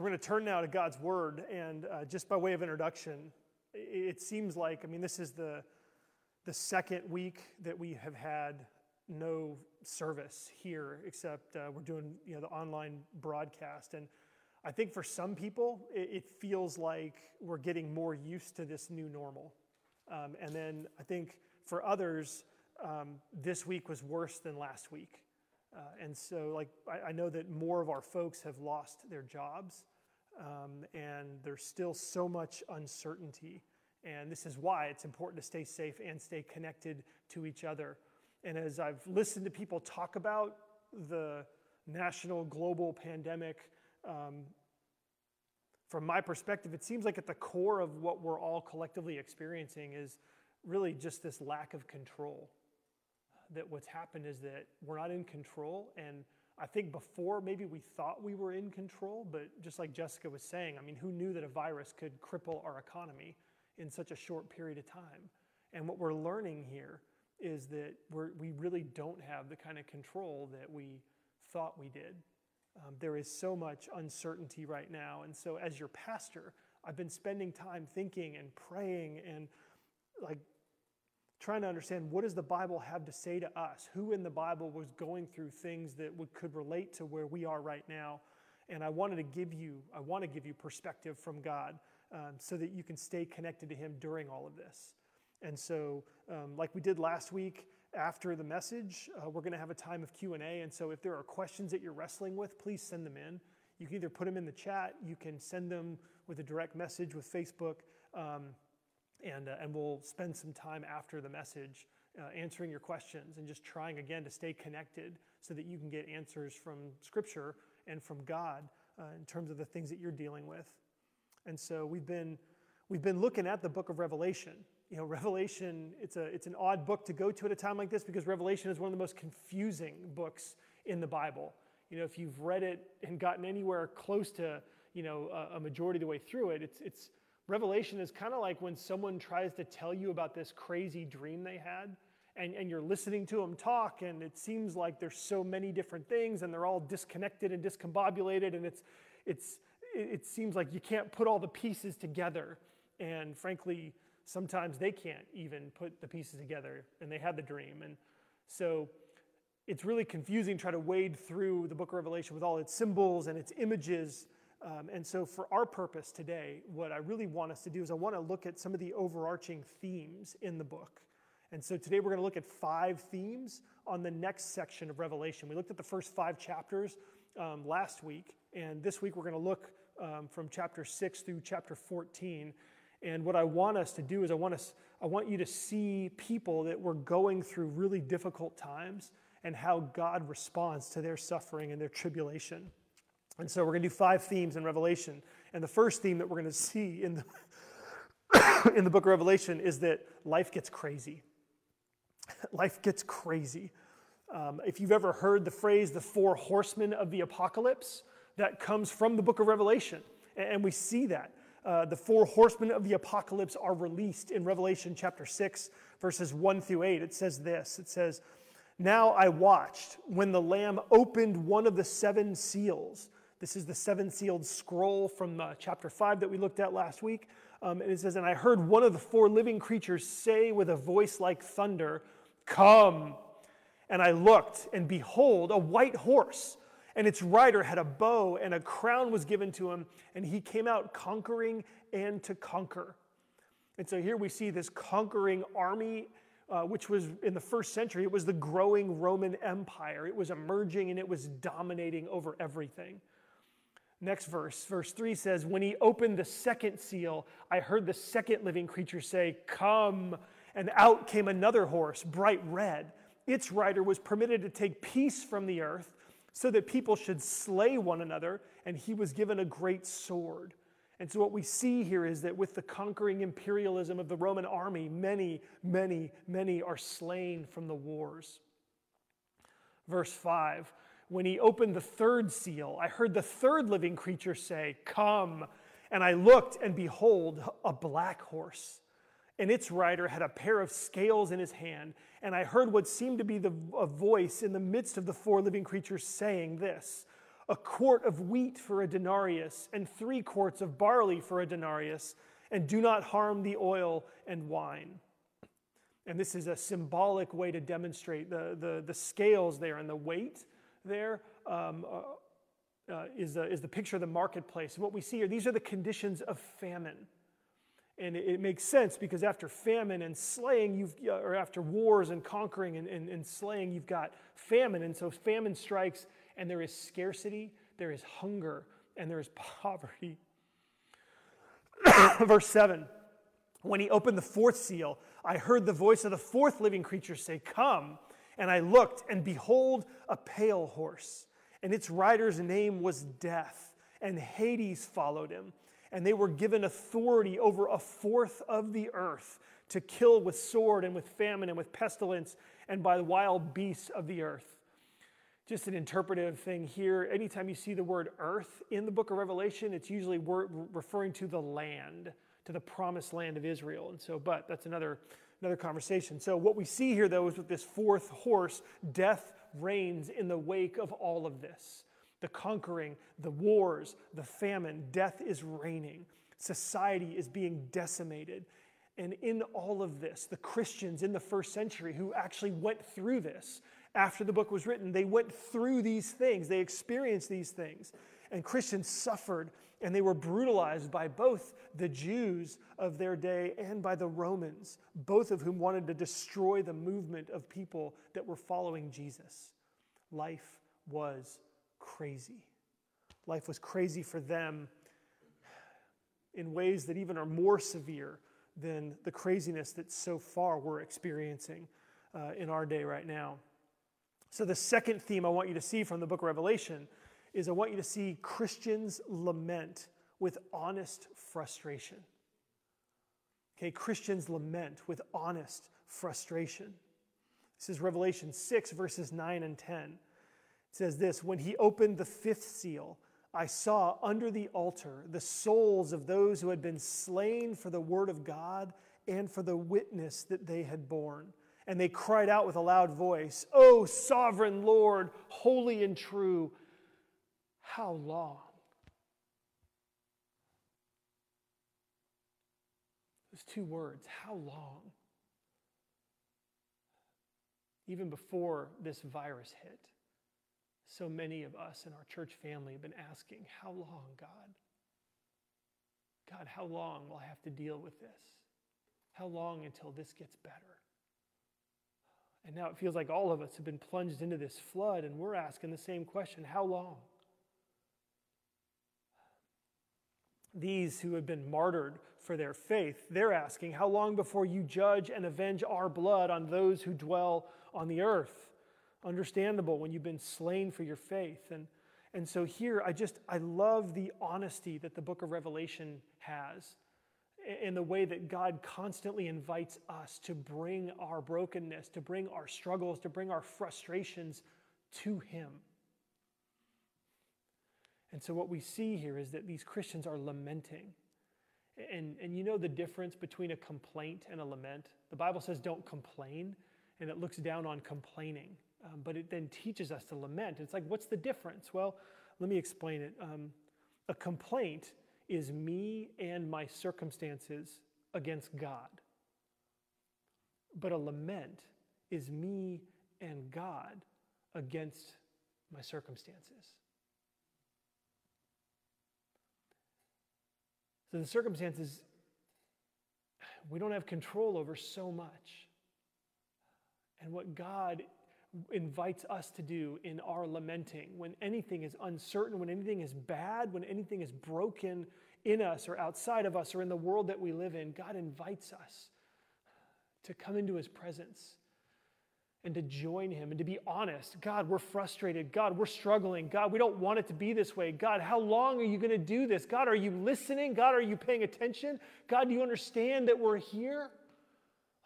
We're going to turn now to God's Word, and uh, just by way of introduction, it seems like, I mean, this is the, the second week that we have had no service here, except uh, we're doing you know, the online broadcast. And I think for some people, it, it feels like we're getting more used to this new normal. Um, and then I think for others, um, this week was worse than last week. Uh, and so, like, I, I, know that more of our folks have lost their jobs, um, and there's still so much uncertainty. And this is why it's important to stay safe and stay connected to each other. And as I've listened to people talk about the national global pandemic, um, from my perspective, it seems like at the core of what we're all collectively experiencing is really just this lack of control. That what's happened is that we're not in control. And I think before maybe we thought we were in control, but just like Jessica was saying, I mean, who knew that a virus could cripple our economy in such a short period of time? And what we're learning here is that we really don't have the kind of control that we thought we did. Um, there is so much uncertainty right now. And so, as your pastor, I've been spending time thinking and praying and like trying to understand what does the Bible have to say to us? Who in the Bible was going through things that would, could relate to where we are right now? And I wanted to give you, I want to give you perspective from God um, so that you can stay connected to Him during all of this. And so, um, like we did last week, after the message, uh, we're going to have a time of Q&A. And so if there are questions that you're wrestling with, please send them in. You can either put them in the chat, you can send them with a direct message with Facebook, um, and, uh, and we'll spend some time after the message uh, answering your questions and just trying again to stay connected so that you can get answers from Scripture and from God uh, in terms of the things that you're dealing with. And so we've been, we've been looking at the book of Revelation you know, Revelation, it's, a, it's an odd book to go to at a time like this because Revelation is one of the most confusing books in the Bible. You know, if you've read it and gotten anywhere close to, you know, a, a majority of the way through it, it's, it's Revelation is kind of like when someone tries to tell you about this crazy dream they had and, and you're listening to them talk and it seems like there's so many different things and they're all disconnected and discombobulated and it's, it's, it seems like you can't put all the pieces together. And frankly, sometimes they can't even put the pieces together and they had the dream. And so it's really confusing to try to wade through the book of Revelation with all its symbols and its images. Um, and so, for our purpose today, what I really want us to do is I want to look at some of the overarching themes in the book. And so, today we're going to look at five themes on the next section of Revelation. We looked at the first five chapters um, last week, and this week we're going to look um, from chapter 6 through chapter 14. And what I want us to do is I want us I want you to see people that were going through really difficult times and how God responds to their suffering and their tribulation. And so we're going to do five themes in Revelation. And the first theme that we're going to see in the in the book of Revelation is that life gets crazy. life gets crazy. Um, if you've ever heard the phrase the four horsemen of the apocalypse, that comes from the book of Revelation. And we see that. Uh, the four horsemen of the apocalypse are released in Revelation chapter 6, verses 1 through 8. It says this It says, Now I watched when the Lamb opened one of the seven seals. This is the seven sealed scroll from uh, chapter 5 that we looked at last week. Um, and it says, And I heard one of the four living creatures say with a voice like thunder, Come. And I looked, and behold, a white horse and its rider had a bow, and a crown was given to him, and he came out conquering and to conquer. And so here we see this conquering army, uh, which was in the first century, it was the growing Roman Empire. It was emerging and it was dominating over everything. Next verse, verse 3 says, When he opened the second seal, I heard the second living creature say, Come. And out came another horse, bright red. Its rider was permitted to take peace from the earth so that people should slay one another, and he was given a great sword. And so, what we see here is that with the conquering imperialism of the Roman army, many, many, many are slain from the wars. Verse 5 When he opened the third seal, I heard the third living creature say, Come. And I looked, and behold, a black horse and its rider had a pair of scales in his hand. And I heard what seemed to be the, a voice in the midst of the four living creatures saying this a quart of wheat for a denarius, and three quarts of barley for a denarius, and do not harm the oil and wine. And this is a symbolic way to demonstrate the, the, the scales there and the weight there um, uh, uh, is the, is the picture of the marketplace. And what we see here, these are the conditions of famine. And it, it makes sense because after famine and slaying, you've, or after wars and conquering and, and, and slaying, you've got famine. And so famine strikes, and there is scarcity, there is hunger, and there is poverty. Verse 7 When he opened the fourth seal, I heard the voice of the fourth living creature say, Come. And I looked, and behold, a pale horse. And its rider's name was Death, and Hades followed him. And they were given authority over a fourth of the earth to kill with sword and with famine and with pestilence and by the wild beasts of the earth. Just an interpretive thing here. Anytime you see the word earth in the book of Revelation, it's usually referring to the land to the promised land of Israel. And so, but that's another, another conversation. So, what we see here, though, is with this fourth horse, death reigns in the wake of all of this. The conquering, the wars, the famine, death is reigning. Society is being decimated. And in all of this, the Christians in the first century who actually went through this after the book was written, they went through these things, they experienced these things. And Christians suffered and they were brutalized by both the Jews of their day and by the Romans, both of whom wanted to destroy the movement of people that were following Jesus. Life was crazy. Life was crazy for them in ways that even are more severe than the craziness that so far we're experiencing uh, in our day right now. So, the second theme I want you to see from the book of Revelation is I want you to see Christians lament with honest frustration. Okay, Christians lament with honest frustration. This is Revelation 6, verses 9 and 10. It says this When he opened the fifth seal, I saw under the altar the souls of those who had been slain for the word of God and for the witness that they had borne. And they cried out with a loud voice, O sovereign Lord, holy and true how long? Those two words, how long? Even before this virus hit, so many of us in our church family have been asking, How long, God? God, how long will I have to deal with this? How long until this gets better? And now it feels like all of us have been plunged into this flood, and we're asking the same question How long? These who have been martyred for their faith, they're asking, How long before you judge and avenge our blood on those who dwell on the earth? Understandable when you've been slain for your faith. And, and so here, I just, I love the honesty that the book of Revelation has in the way that God constantly invites us to bring our brokenness, to bring our struggles, to bring our frustrations to Him. And so, what we see here is that these Christians are lamenting. And, and you know the difference between a complaint and a lament? The Bible says don't complain, and it looks down on complaining. Um, but it then teaches us to lament. It's like, what's the difference? Well, let me explain it. Um, a complaint is me and my circumstances against God. But a lament is me and God against my circumstances. So the circumstances we don't have control over so much. And what God invites us to do in our lamenting, when anything is uncertain, when anything is bad, when anything is broken in us or outside of us or in the world that we live in, God invites us to come into his presence and to join him and to be honest. God, we're frustrated. God, we're struggling. God, we don't want it to be this way. God, how long are you going to do this? God, are you listening? God, are you paying attention? God, do you understand that we're here?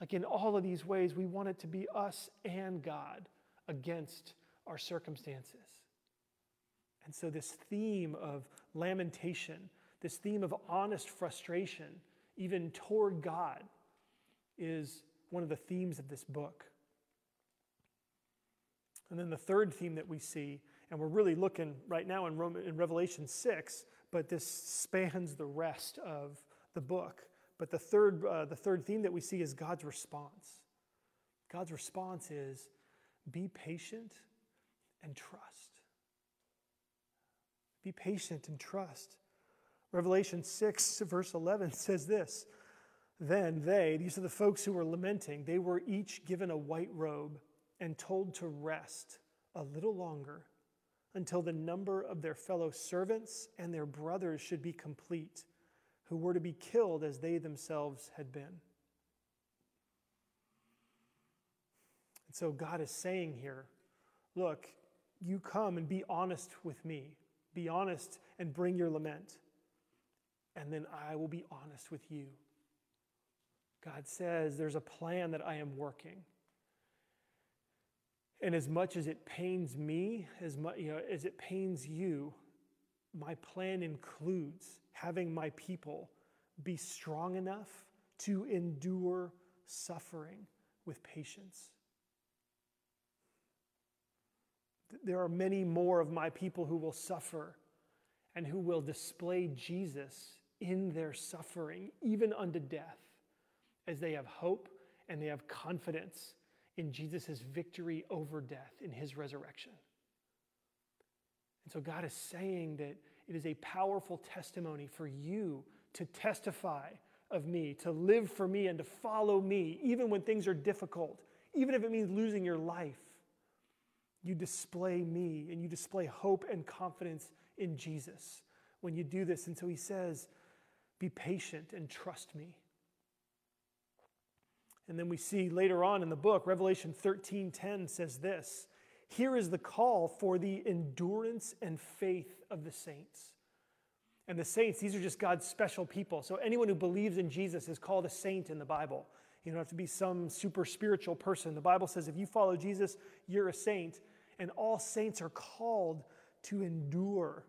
Like in all of these ways, we want it to be us and God against our circumstances. And so, this theme of lamentation, this theme of honest frustration, even toward God, is one of the themes of this book. And then the third theme that we see, And we're really looking right now in, Roman, in Revelation 6, but this spans the rest of the book. But the third, uh, the third theme that we see is God's response. God's response is be patient and trust. Be patient and trust. Revelation 6, verse 11 says this Then they, these are the folks who were lamenting, they were each given a white robe and told to rest a little longer until the number of their fellow servants and their brothers should be complete, who were to be killed as they themselves had been. And so God is saying here, look, you come and be honest with me. Be honest and bring your lament. And then I will be honest with you. God says there's a plan that I am working. And as much as it pains me, as much you know, as it pains you, my plan includes having my people be strong enough to endure suffering with patience. There are many more of my people who will suffer and who will display Jesus in their suffering, even unto death, as they have hope and they have confidence in Jesus' victory over death in his resurrection. And so God is saying that it is a powerful testimony for you to testify of me, to live for me, and to follow me, even when things are difficult, even if it means losing your life. You display me and you display hope and confidence in Jesus when you do this. And so he says, Be patient and trust me. And then we see later on in the book, Revelation 13:10 says this: Here is the call for the endurance and faith of the saints. And the saints, these are just God's special people. So anyone who believes in Jesus is called a saint in the Bible. You don't have to be some super spiritual person. The Bible says if you follow Jesus, you're a saint. And all saints are called to endure,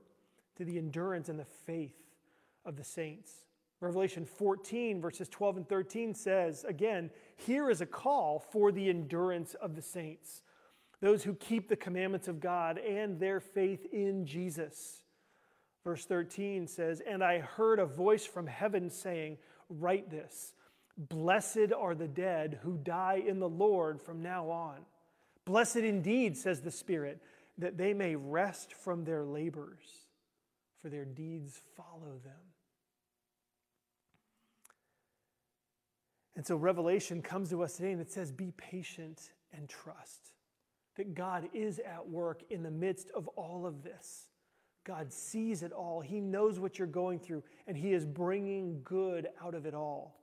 to the endurance and the faith of the saints. Revelation 14, verses 12 and 13 says, again, here is a call for the endurance of the saints, those who keep the commandments of God and their faith in Jesus. Verse 13 says, And I heard a voice from heaven saying, Write this Blessed are the dead who die in the Lord from now on. Blessed indeed, says the Spirit, that they may rest from their labors, for their deeds follow them. And so Revelation comes to us today and it says, Be patient and trust that God is at work in the midst of all of this. God sees it all, He knows what you're going through, and He is bringing good out of it all.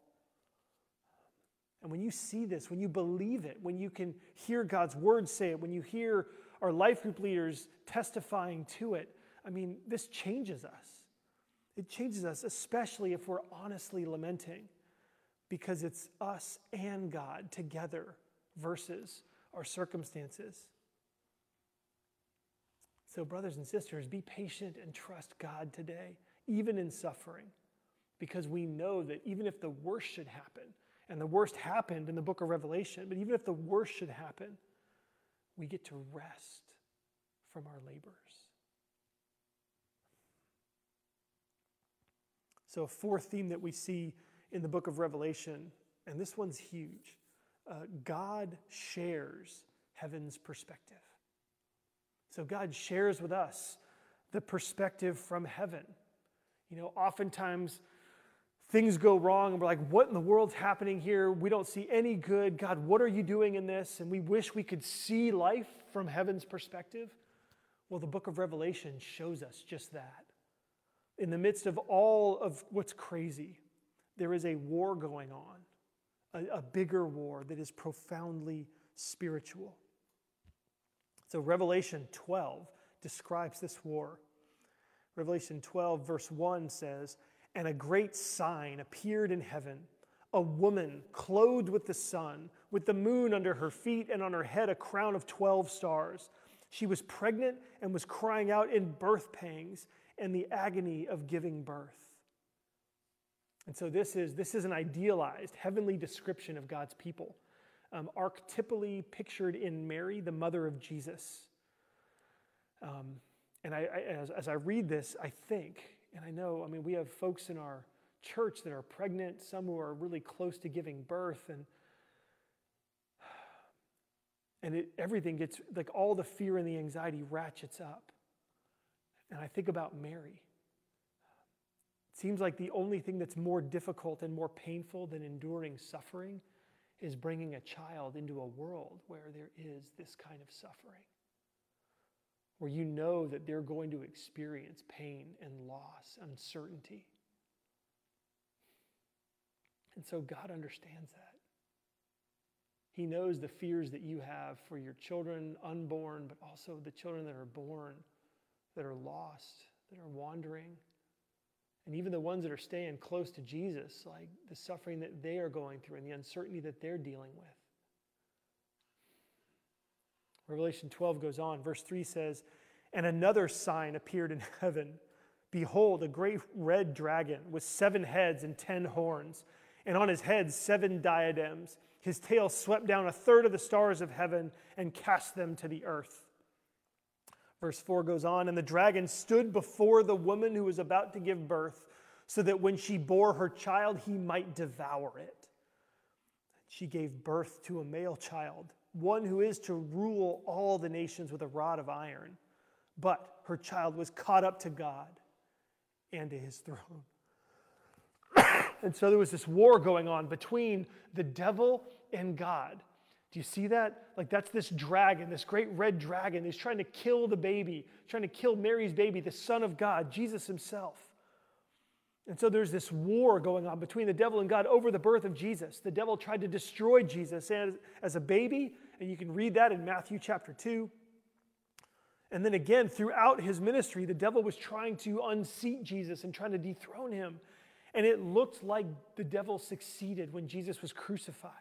And when you see this, when you believe it, when you can hear God's word say it, when you hear our life group leaders testifying to it, I mean, this changes us. It changes us, especially if we're honestly lamenting because it's us and God together versus our circumstances. So, brothers and sisters, be patient and trust God today, even in suffering, because we know that even if the worst should happen, and the worst happened in the book of Revelation, but even if the worst should happen, we get to rest from our labors. So, a fourth theme that we see in the book of Revelation, and this one's huge uh, God shares heaven's perspective. So God shares with us the perspective from heaven. You know, oftentimes things go wrong and we're like, what in the world's happening here? We don't see any good. God, what are you doing in this? And we wish we could see life from heaven's perspective. Well, the book of Revelation shows us just that. In the midst of all of what's crazy, there is a war going on, a, a bigger war that is profoundly spiritual. So, Revelation 12 describes this war. Revelation 12, verse 1 says, And a great sign appeared in heaven a woman clothed with the sun, with the moon under her feet, and on her head a crown of 12 stars. She was pregnant and was crying out in birth pangs and the agony of giving birth. And so this is, this is an idealized heavenly description of God's people, um, archetypally pictured in Mary, the mother of Jesus. Um, and I, I, as, as I read this, I think, and I know, I mean, we have folks in our church that are pregnant, some who are really close to giving birth, and and it, everything gets like all the fear and the anxiety ratchets up. And I think about Mary. Seems like the only thing that's more difficult and more painful than enduring suffering is bringing a child into a world where there is this kind of suffering, where you know that they're going to experience pain and loss, uncertainty. And so God understands that. He knows the fears that you have for your children, unborn, but also the children that are born, that are lost, that are wandering. And even the ones that are staying close to Jesus, like the suffering that they are going through and the uncertainty that they're dealing with. Revelation 12 goes on. Verse 3 says, And another sign appeared in heaven. Behold, a great red dragon with seven heads and ten horns, and on his head seven diadems his tail swept down a third of the stars of heaven and cast them to the earth. Verse 4 goes on, and the dragon stood before the woman who was about to give birth, so that when she bore her child, he might devour it. She gave birth to a male child, one who is to rule all the nations with a rod of iron. But her child was caught up to God and to his throne. And so there was this war going on between the devil and God. Do you see that? Like, that's this dragon, this great red dragon. He's trying to kill the baby, trying to kill Mary's baby, the Son of God, Jesus Himself. And so there's this war going on between the devil and God over the birth of Jesus. The devil tried to destroy Jesus as, as a baby, and you can read that in Matthew chapter 2. And then again, throughout his ministry, the devil was trying to unseat Jesus and trying to dethrone him. And it looked like the devil succeeded when Jesus was crucified.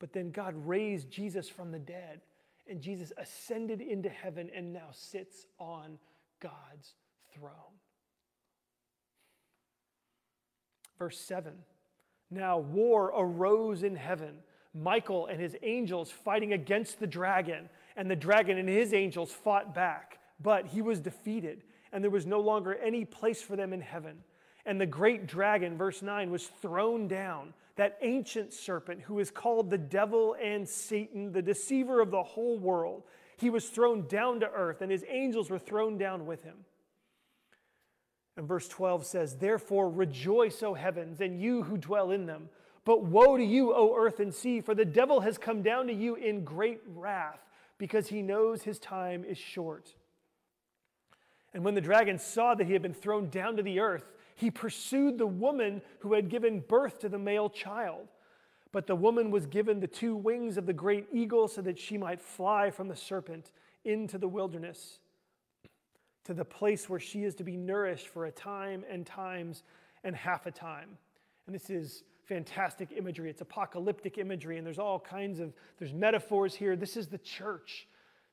But then God raised Jesus from the dead, and Jesus ascended into heaven and now sits on God's throne. Verse 7 Now war arose in heaven, Michael and his angels fighting against the dragon, and the dragon and his angels fought back, but he was defeated, and there was no longer any place for them in heaven. And the great dragon, verse 9, was thrown down, that ancient serpent who is called the devil and Satan, the deceiver of the whole world. He was thrown down to earth, and his angels were thrown down with him. And verse 12 says, Therefore rejoice, O heavens, and you who dwell in them. But woe to you, O earth and sea, for the devil has come down to you in great wrath, because he knows his time is short. And when the dragon saw that he had been thrown down to the earth, he pursued the woman who had given birth to the male child. But the woman was given the two wings of the great eagle so that she might fly from the serpent into the wilderness to the place where she is to be nourished for a time and times and half a time. And this is fantastic imagery. It's apocalyptic imagery, and there's all kinds of there's metaphors here. This is the church.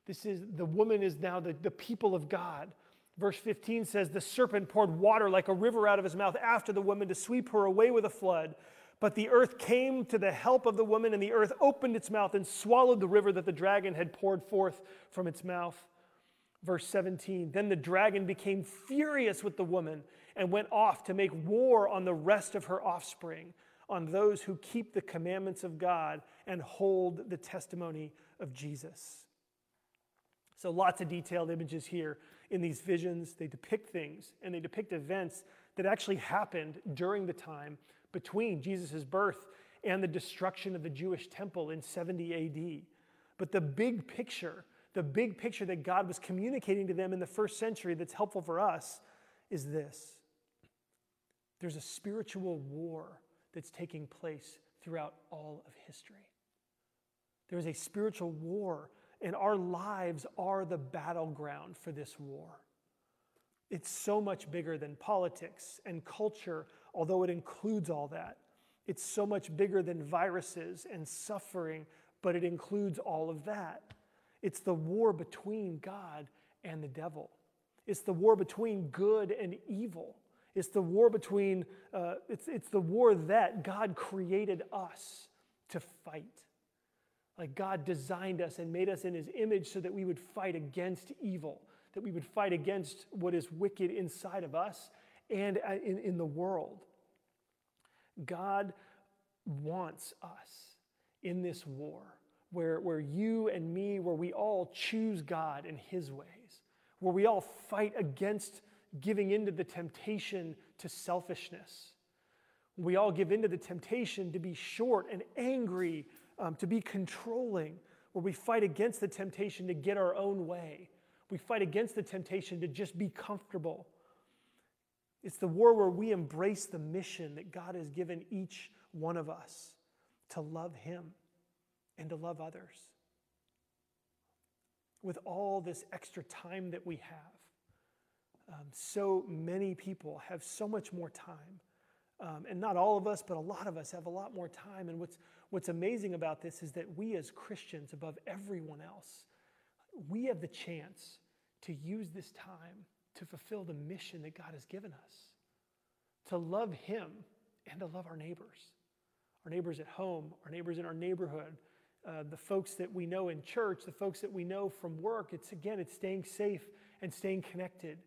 This is the woman is now the, the people of God. Verse 15 says, The serpent poured water like a river out of his mouth after the woman to sweep her away with a flood. But the earth came to the help of the woman, and the earth opened its mouth and swallowed the river that the dragon had poured forth from its mouth. Verse 17 Then the dragon became furious with the woman and went off to make war on the rest of her offspring, on those who keep the commandments of God and hold the testimony of Jesus. So, lots of detailed images here in these visions. They depict things and they depict events that actually happened during the time between Jesus' birth and the destruction of the Jewish temple in 70 AD. But the big picture, the big picture that God was communicating to them in the first century that's helpful for us is this there's a spiritual war that's taking place throughout all of history. There is a spiritual war and our lives are the battleground for this war. It's so much bigger than politics and culture, although it includes all that. It's so much bigger than viruses and suffering, but it includes all of that. It's the war between God and the devil. It's the war between good and evil. It's the war between, uh, it's, it's the war that God created us to fight. Like God designed us and made us in his image so that we would fight against evil, that we would fight against what is wicked inside of us and uh, in, in the world. God wants us in this war where, where you and me, where we all choose God and His ways, where we all fight against giving into the temptation to selfishness. We all give into the temptation to be short and angry, um, to be controlling, where we fight against the temptation to get our own way. We fight against the temptation to just be comfortable. It's the war where we embrace the mission that God has given each one of us to love Him and to love others. With all this extra time that we have, um, so many people have so much more time. Um, and not all of us, but a lot of us have a lot more time. And what's, what's amazing about this is that we as Christians, above everyone else, we have the chance to use this time to fulfill the mission that God has given us to love Him and to love our neighbors. Our neighbors at home, our neighbors in our neighborhood, uh, the folks that we know in church, the folks that we know from work. It's again, it's staying safe and staying connected.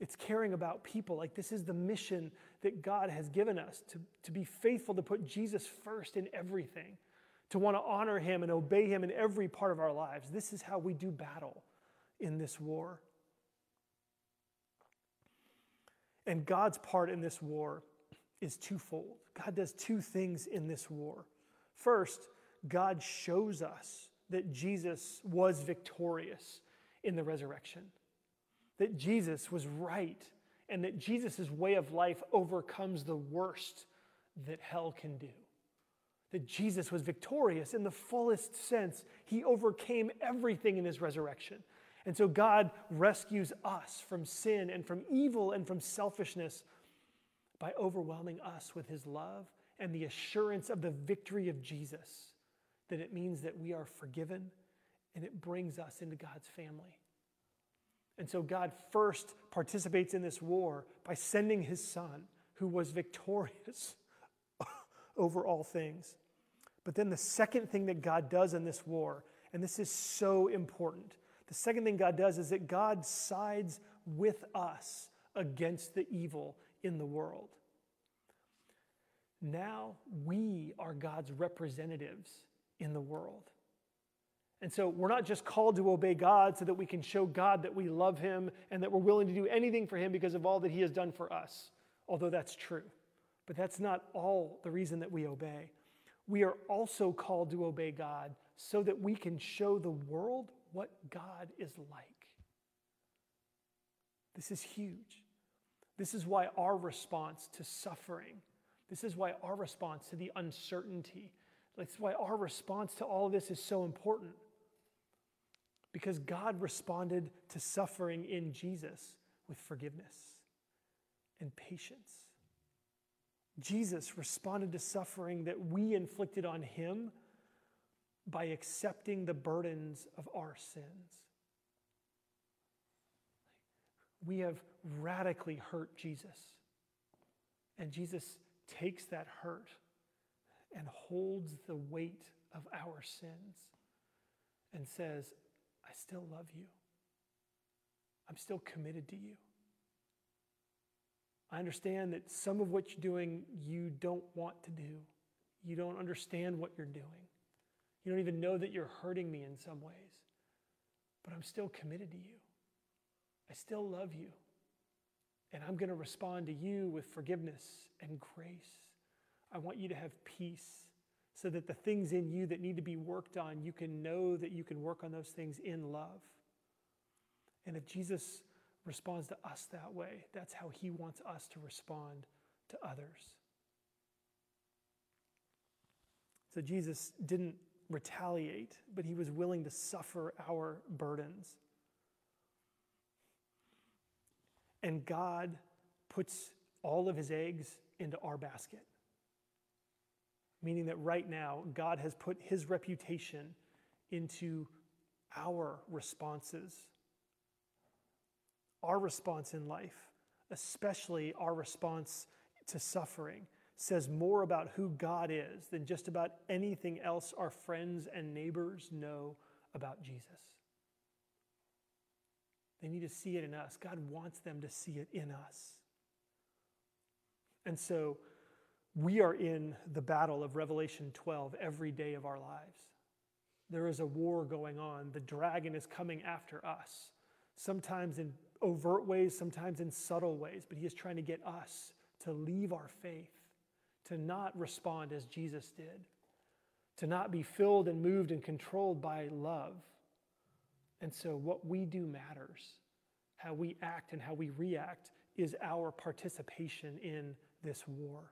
It's caring about people. Like this is the mission that God has given us to, to be faithful, to put Jesus first in everything, to want to honor him and obey him in every part of our lives. This is how we do battle in this war. And God's part in this war is twofold. God does two things in this war. First, God shows us that Jesus was victorious in the resurrection, that Jesus was right, and that Jesus' way of life overcomes the worst that hell can do. That Jesus was victorious in the fullest sense. He overcame everything in his resurrection. And so God rescues us from sin and from evil and from selfishness by overwhelming us with his love and the assurance of the victory of Jesus that it means that we are forgiven and it brings us into God's family. And so God first participates in this war by sending his son, who was victorious over all things. But then the second thing that God does in this war, and this is so important, the second thing God does is that God sides with us against the evil in the world. Now we are God's representatives in the world. And so we're not just called to obey God so that we can show God that we love Him and that we're willing to do anything for Him because of all that He has done for us, although that's true. But that's not all the reason that we obey. We are also called to obey God so that we can show the world what God is like. This is huge. This is why our response to suffering, this is why our response to the uncertainty, that's why our response to all of this is so important. Because God responded to suffering in Jesus with forgiveness and patience. Jesus responded to suffering that we inflicted on him by accepting the burdens of our sins. We have radically hurt Jesus. And Jesus takes that hurt and holds the weight of our sins and says, I still love you. I'm still committed to you. I understand that some of what you're doing you don't want to do. You don't understand what you're doing. You don't even know that you're hurting me in some ways. But I'm still committed to you. I still love you. And I'm going to respond to you with forgiveness and grace. I want you to have peace so that the things in you that need to be worked on, you can know that you can work on those things in love. And if Jesus responds to us that way, that's how he wants us to respond to others. So Jesus didn't retaliate, but he was willing to suffer our burdens. And God puts all of his eggs into our basket meaning that right now, God has put his reputation into our responses. Our response in life, especially our response to suffering, says more about who God is than just about anything else our friends and neighbors know about Jesus. They need to see it in us. God wants them to see it in us. And so we are in the battle of Revelation 12 every day of our lives. There is a war going on. The dragon is coming after us, sometimes in overt ways, sometimes in subtle ways, but he is trying to get us to leave our faith, to not respond as Jesus did, to not be filled and moved and controlled by love. And so, what we do matters. How we act and how we react is our participation in this war.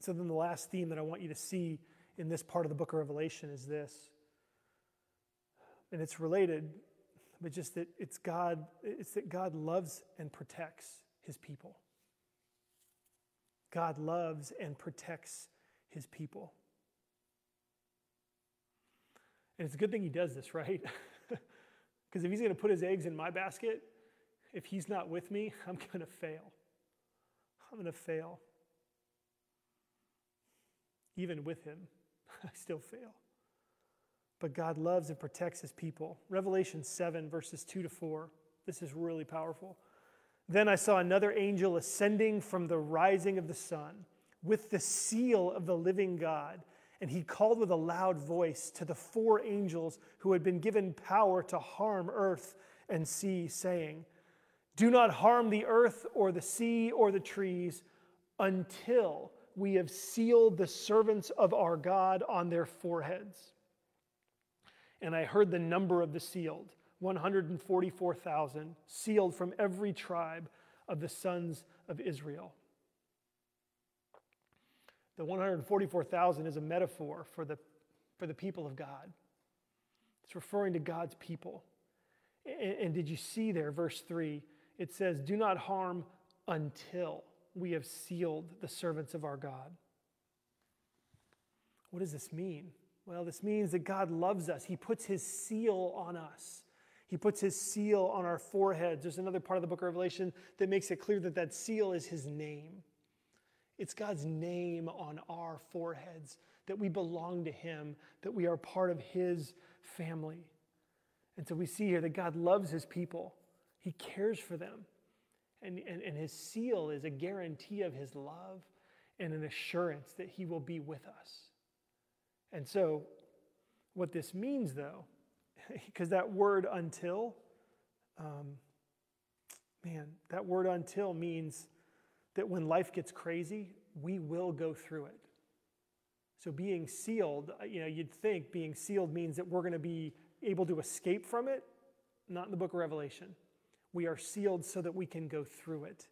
So, then the last theme that I want you to see in this part of the book of Revelation is this. And it's related, but just that it's God, it's that God loves and protects his people. God loves and protects his people. And it's a good thing he does this, right? Because if he's going to put his eggs in my basket, if he's not with me, I'm going to fail. I'm going to fail. Even with him, I still fail. But God loves and protects his people. Revelation 7, verses 2 to 4. This is really powerful. Then I saw another angel ascending from the rising of the sun with the seal of the living God. And he called with a loud voice to the four angels who had been given power to harm earth and sea, saying, Do not harm the earth or the sea or the trees until we have sealed the servants of our God on their foreheads. And I heard the number of the sealed 144,000, sealed from every tribe of the sons of Israel. The 144,000 is a metaphor for the, for the people of God. It's referring to God's people. And, and did you see there, verse 3? It says, Do not harm until we have sealed the servants of our God. What does this mean? Well, this means that God loves us. He puts his seal on us. He puts his seal on our foreheads. There's another part of the book of Revelation that makes it clear that that seal is his name. It's God's name on our foreheads, that we belong to him, that we are part of his family. And so we see here that God loves his people, he cares for them. And, and, and his seal is a guarantee of his love and an assurance that he will be with us. And so, what this means, though, because that word until, um, man, that word until means that when life gets crazy, we will go through it. So, being sealed, uh, you know, you'd think being sealed means that we're going to be able to escape from it. Not in the book of Revelation. We are sealed so that we can go through it.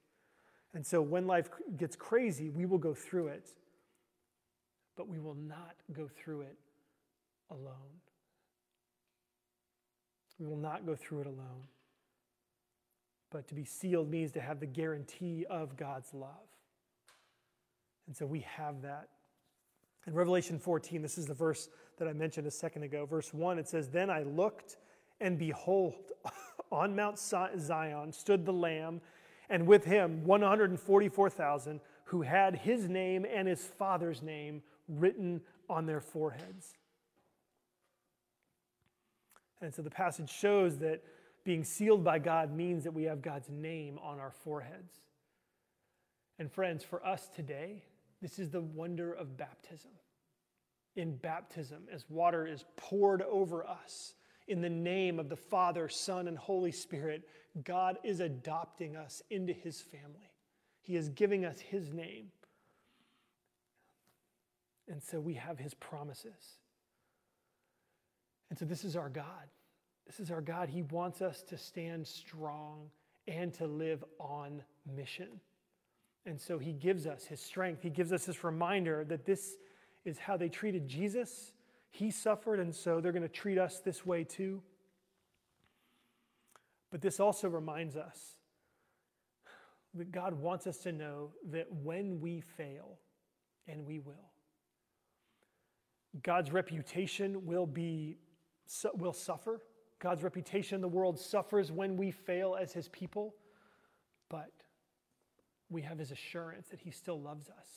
And so when life gets crazy, we will go through it, but we will not go through it alone. We will not go through it alone. But to be sealed means to have the guarantee of God's love. And so we have that. In Revelation 14, this is the verse that I mentioned a second ago. Verse 1, it says, Then I looked, and behold, on Mount Zion stood the Lamb, and with him 144,000 who had his name and his father's name written on their foreheads. And so the passage shows that being sealed by God means that we have God's name on our foreheads. And friends, for us today, this is the wonder of baptism. In baptism, as water is poured over us, in the name of the Father, Son, and Holy Spirit, God is adopting us into his family. He is giving us his name. And so we have his promises. And so this is our God. This is our God. He wants us to stand strong and to live on mission. And so he gives us his strength. He gives us this reminder that this is how they treated Jesus he suffered, and so they're going to treat us this way too. But this also reminds us that God wants us to know that when we fail, and we will, God's reputation will be will suffer. God's reputation in the world suffers when we fail as his people, but we have his assurance that he still loves us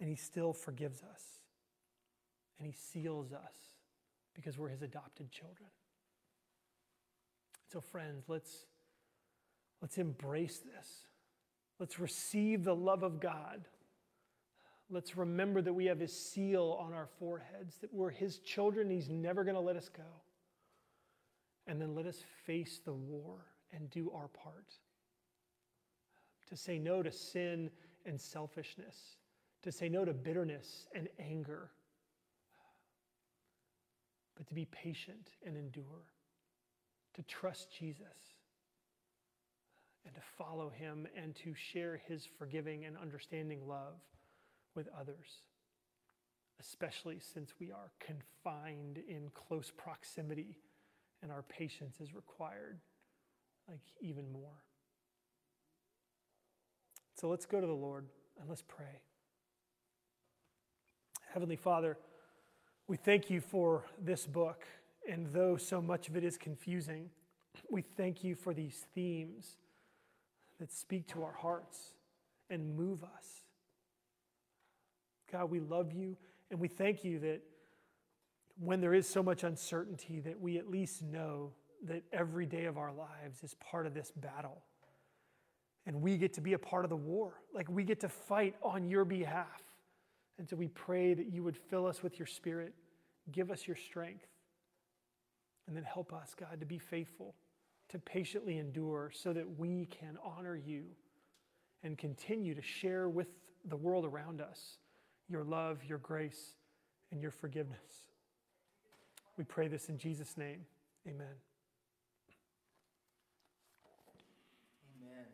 and he still forgives us and he seals us because we're his adopted children. So, friends, let's, let's embrace this. Let's receive the love of God. Let's remember that we have His seal on our foreheads, that we're His children. He's never going to let us go. And then let us face the war and do our part. To say no to sin and selfishness, to say no to bitterness and anger, but to be patient and endure, to trust Jesus and to follow him and to share his forgiving and understanding love with others, especially since we are confined in close proximity and our patience is required, like even more. So let's go to the Lord and let's pray. Heavenly Father, we thank you for this book, and though so much of it is confusing, we thank you for these themes that speak to our hearts and move us. God, we love you, and we thank you that when there is so much uncertainty, that we at least know that every day of our lives is part of this battle. And we get to be a part of the war. Like we get to fight on your behalf. And so we pray that you would fill us with your spirit, give us your strength, and then help us, God, to be faithful, to patiently endure so that we can honor you and continue to share with the world around us your love, your grace, and your forgiveness. We pray this in Jesus' name. Amen. Amen.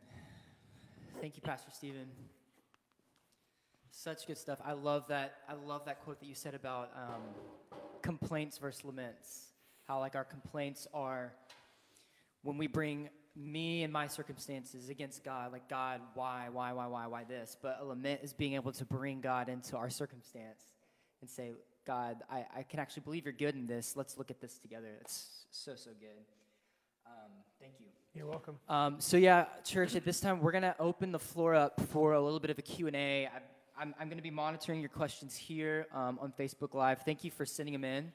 Thank you, Pastor Stephen. Such good stuff. I love that. I love that quote that you said about um, complaints versus laments. How like our complaints are when we bring me and my circumstances against God, like God, why, why, why, why, why this? But a lament is being able to bring God into our circumstance and say, God, I, I can actually believe you're good in this. Let's look at this together. It's so, so good. Um, thank you. You're welcome. Um, so yeah, church, at this time, we're going to open the floor up for a little bit of a Q&A. I'm, I'm going to be monitoring your questions here um, on Facebook Live. Thank you for sending them in.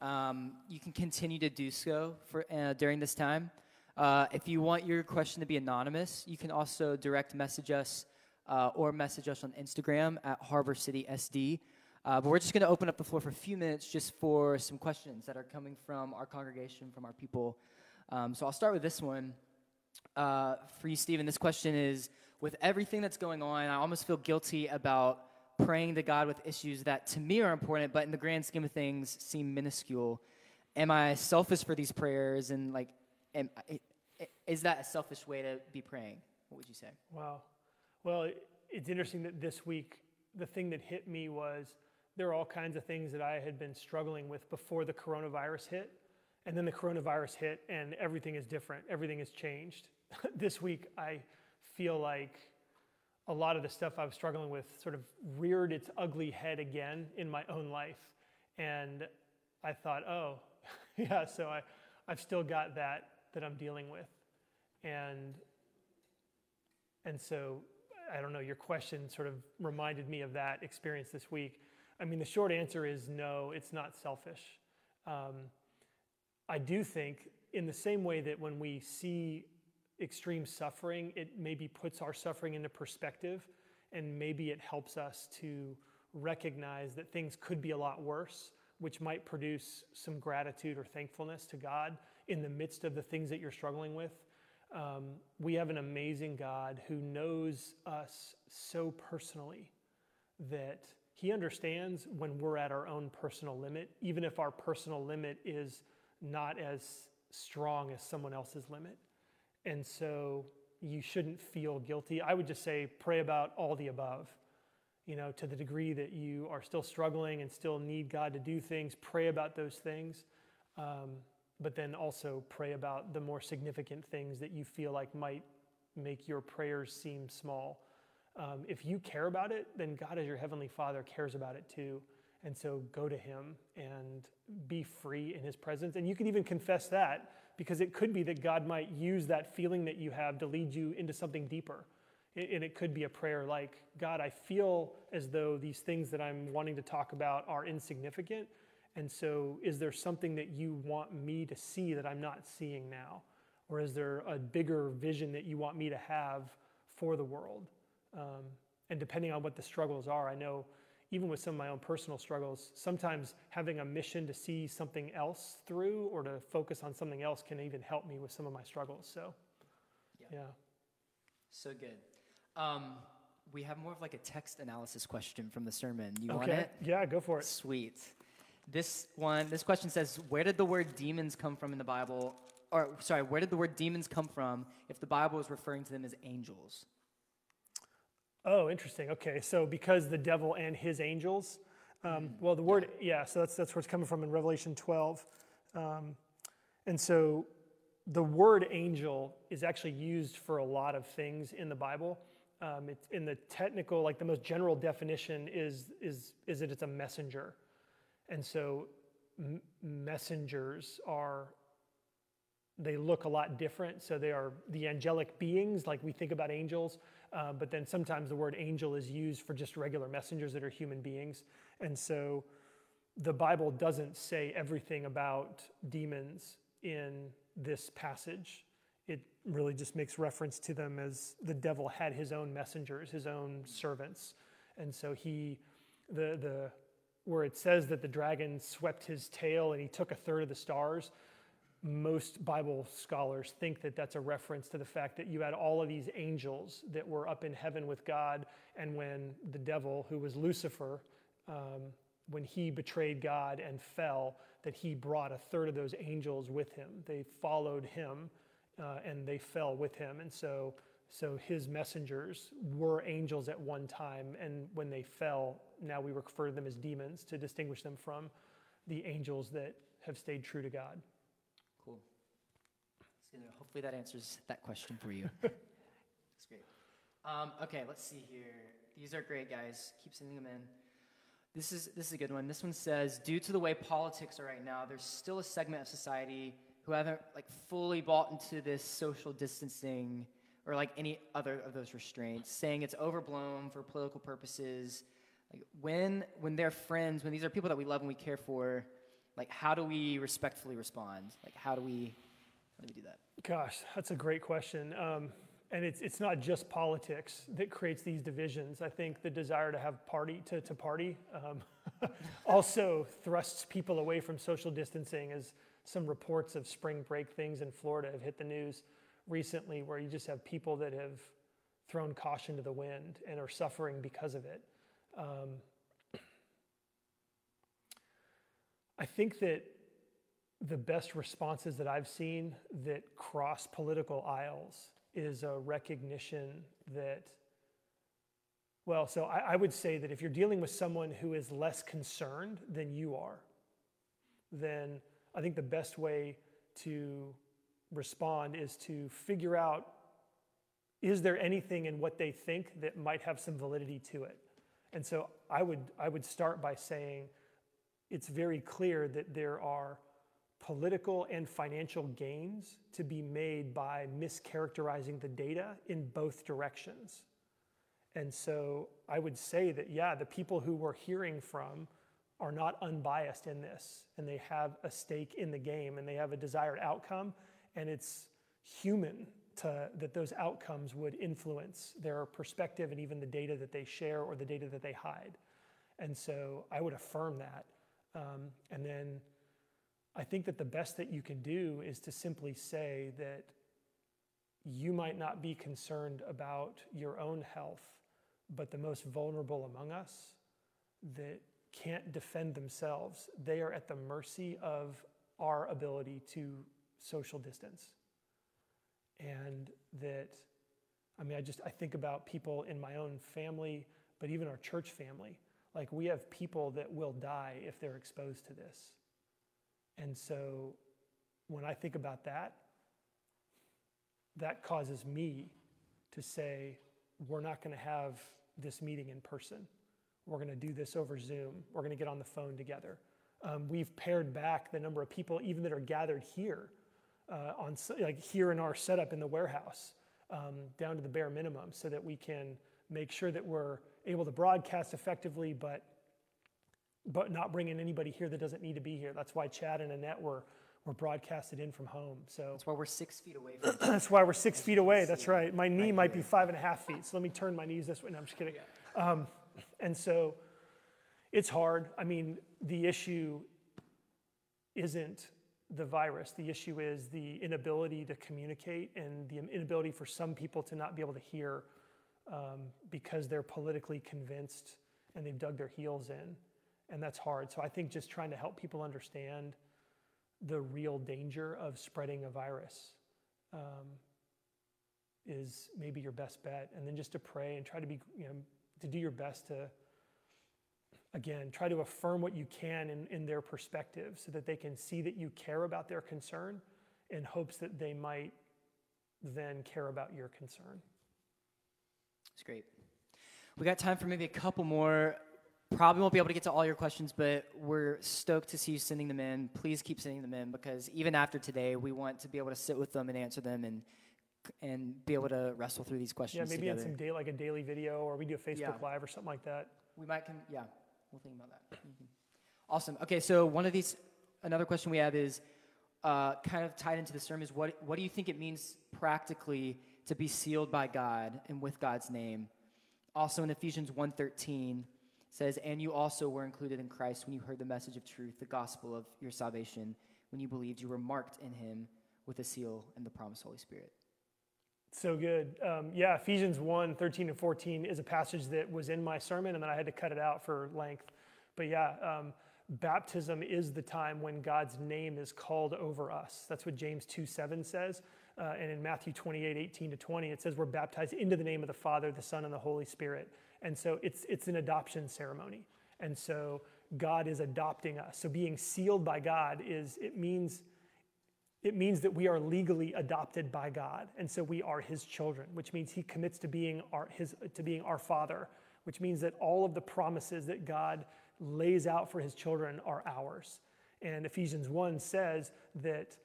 Um, you can continue to do so for, uh, during this time. Uh, if you want your question to be anonymous, you can also direct message us uh, or message us on Instagram at Harbor City SD. Uh, but we're just going to open up the floor for a few minutes just for some questions that are coming from our congregation, from our people. Um, so I'll start with this one. Uh, for you, Stephen, this question is with everything that's going on, I almost feel guilty about praying to God with issues that to me are important, but in the grand scheme of things seem minuscule. Am I selfish for these prayers? And like, am, is that a selfish way to be praying? What would you say? Wow. Well, it's interesting that this week, the thing that hit me was there are all kinds of things that I had been struggling with before the coronavirus hit. And then the coronavirus hit, and everything is different. Everything has changed. this week, I feel like a lot of the stuff I was struggling with sort of reared its ugly head again in my own life. And I thought, oh, yeah, so I, I've still got that that I'm dealing with. And, and so, I don't know, your question sort of reminded me of that experience this week. I mean, the short answer is no, it's not selfish. Um, I do think, in the same way that when we see extreme suffering, it maybe puts our suffering into perspective and maybe it helps us to recognize that things could be a lot worse, which might produce some gratitude or thankfulness to God in the midst of the things that you're struggling with. Um, we have an amazing God who knows us so personally that He understands when we're at our own personal limit, even if our personal limit is not as strong as someone else's limit. And so you shouldn't feel guilty. I would just say pray about all the above. You know, to the degree that you are still struggling and still need God to do things, pray about those things. Um, but then also pray about the more significant things that you feel like might make your prayers seem small. Um, if you care about it, then God, as your Heavenly Father, cares about it too. And so go to Him and be free in His presence. And you can even confess that because it could be that God might use that feeling that you have to lead you into something deeper. And it could be a prayer like, God, I feel as though these things that I'm wanting to talk about are insignificant. And so, is there something that you want me to see that I'm not seeing now? Or is there a bigger vision that you want me to have for the world? Um, and depending on what the struggles are, I know even with some of my own personal struggles, sometimes having a mission to see something else through or to focus on something else can even help me with some of my struggles. So, yeah. yeah. So good. Um, we have more of like a text analysis question from the sermon. You okay. want it? Yeah, go for it. Sweet. This one, this question says, where did the word demons come from in the Bible? Or sorry, where did the word demons come from if the Bible is referring to them as angels? Oh, interesting. Okay, so because the devil and his angels, um, well, the word, yeah, so that's, that's where it's coming from in Revelation 12. Um, and so the word angel is actually used for a lot of things in the Bible. Um, it's in the technical, like the most general definition is, is, is that it's a messenger. And so m- messengers are they look a lot different. So they are the angelic beings, like we think about angels, uh, but then sometimes the word angel is used for just regular messengers that are human beings. And so the Bible doesn't say everything about demons in this passage. It really just makes reference to them as the devil had his own messengers, his own servants. And so he, the, the, where it says that the dragon swept his tail and he took a third of the stars, most Bible scholars think that that's a reference to the fact that you had all of these angels that were up in heaven with God, and when the devil, who was Lucifer, um, when he betrayed God and fell, that he brought a third of those angels with him. They followed him, uh, and they fell with him, and so so his messengers were angels at one time, and when they fell, now we refer to them as demons to distinguish them from the angels that have stayed true to God. Hopefully that answers that question for you. That's great. Um, okay, let's see here. These are great, guys. Keep sending them in. This is this is a good one. This one says, due to the way politics are right now, there's still a segment of society who haven't like fully bought into this social distancing or like any other of those restraints, saying it's overblown for political purposes. Like when when they're friends, when these are people that we love and we care for, like how do we respectfully respond? Like how do we do we do that? Gosh, that's a great question. Um, and it's, it's not just politics that creates these divisions. I think the desire to have party to, to party um, also thrusts people away from social distancing as some reports of spring break things in Florida have hit the news recently where you just have people that have thrown caution to the wind and are suffering because of it. Um, I think that the best responses that I've seen that cross political aisles is a recognition that, well, so I, I, would say that if you're dealing with someone who is less concerned than you are, then I think the best way to respond is to figure out is there anything in what they think that might have some validity to it? And so I would, I would start by saying it's very clear that there are political and financial gains to be made by mischaracterizing the data in both directions. And so I would say that, yeah, the people who we're hearing from are not unbiased in this, and they have a stake in the game, and they have a desired outcome, and it's human to, that those outcomes would influence their perspective and even the data that they share or the data that they hide. And so I would affirm that. Um, and then I think that the best that you can do is to simply say that you might not be concerned about your own health, but the most vulnerable among us that can't defend themselves, they are at the mercy of our ability to social distance. And that, I mean, I just, I think about people in my own family, but even our church family. Like, we have people that will die if they're exposed to this. And so when I think about that, that causes me to say, we're not going to have this meeting in person. We're going to do this over Zoom. We're going to get on the phone together. Um, we've pared back the number of people, even that are gathered here, uh, on like here in our setup in the warehouse, um, down to the bare minimum, so that we can make sure that we're able to broadcast effectively, but but not bringing anybody here that doesn't need to be here. That's why Chad and Annette were, we're broadcasted in from home. So That's why we're six feet away from. that's why we're six feet away. That's right. My knee might be five and a half feet. So let me turn my knees this way. No, I'm just kidding. Um, and so it's hard. I mean, the issue isn't the virus. The issue is the inability to communicate and the inability for some people to not be able to hear um, because they're politically convinced and they've dug their heels in. And that's hard. So I think just trying to help people understand the real danger of spreading a virus um, is maybe your best bet. And then just to pray and try to be, you know, to do your best to, again, try to affirm what you can in, in their perspective so that they can see that you care about their concern in hopes that they might then care about your concern. It's great. We got time for maybe a couple more. Probably won't be able to get to all your questions, but we're stoked to see you sending them in. Please keep sending them in because even after today, we want to be able to sit with them and answer them and and be able to wrestle through these questions. Yeah, maybe together. some day, like a daily video, or we do a Facebook Yeah. Live or something like that. We might, can yeah, we'll think about that. Mhm. Awesome. Okay, so one of these, another question we have is uh, kind of tied into the sermon is what, what do you think it means practically to be sealed by God and with God's name? Also in Ephesians 1.13 says, and you also were included in Christ when you heard the message of truth, the gospel of your salvation. When you believed, you were marked in him with a seal and the promised Holy Spirit. So good. Um, yeah, Ephesians 1 13 and 14 is a passage that was in my sermon, and then I had to cut it out for length. But yeah, um, baptism is the time when God's name is called over us. That's what James 2 7 says. Uh, and in Matthew 28 18 to 20, it says we're baptized into the name of the Father, the Son, and the Holy Spirit. And so it's, it's an adoption ceremony. And so God is adopting us. So being sealed by God is, it means it means that we are legally adopted by God, and so we are His children, which means He commits to being our his to being our Father, which means that all of the promises that God lays out for His children are ours. And Ephesians one says that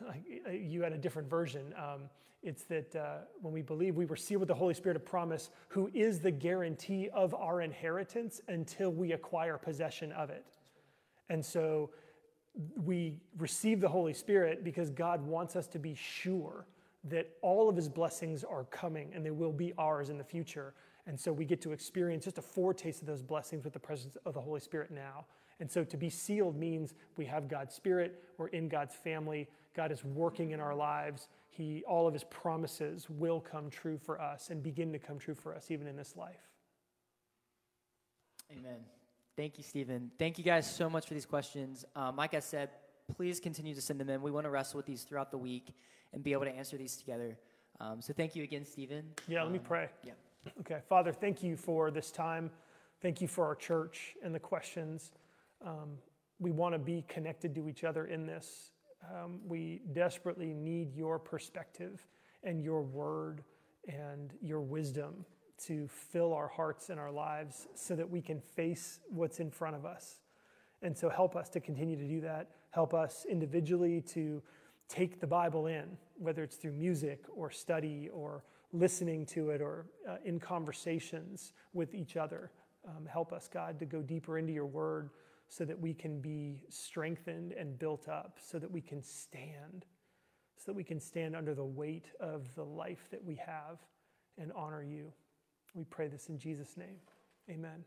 you had a different version. Um, it's that uh, when we believe we were sealed with the Holy Spirit of promise, who is the guarantee of our inheritance until we acquire possession of it. And so we receive the Holy Spirit because God wants us to be sure that all of his blessings are coming and they will be ours in the future. And so we get to experience just a foretaste of those blessings with the presence of the Holy Spirit now. And so to be sealed means we have God's Spirit, we're in God's family, God is working in our lives. He, all of his promises will come true for us and begin to come true for us even in this life. Amen. Thank you, Stephen. Thank you guys so much for these questions. Um, like I said, please continue to send them in. We want to wrestle with these throughout the week and be able to answer these together. Um, so thank you again, Stephen. Yeah, let me Um, pray. Yeah. Okay, Father, thank you for this time. Thank you for our church and the questions. Um, we want to be connected to each other in this. Um, we desperately need your perspective and your word and your wisdom to fill our hearts and our lives so that we can face what's in front of us. And so help us to continue to do that. Help us individually to take the Bible in, whether it's through music or study or listening to it or uh, in conversations with each other. Um, help us, God, to go deeper into your word so that we can be strengthened and built up, so that we can stand, so that we can stand under the weight of the life that we have and honor you. We pray this in Jesus' name. Amen.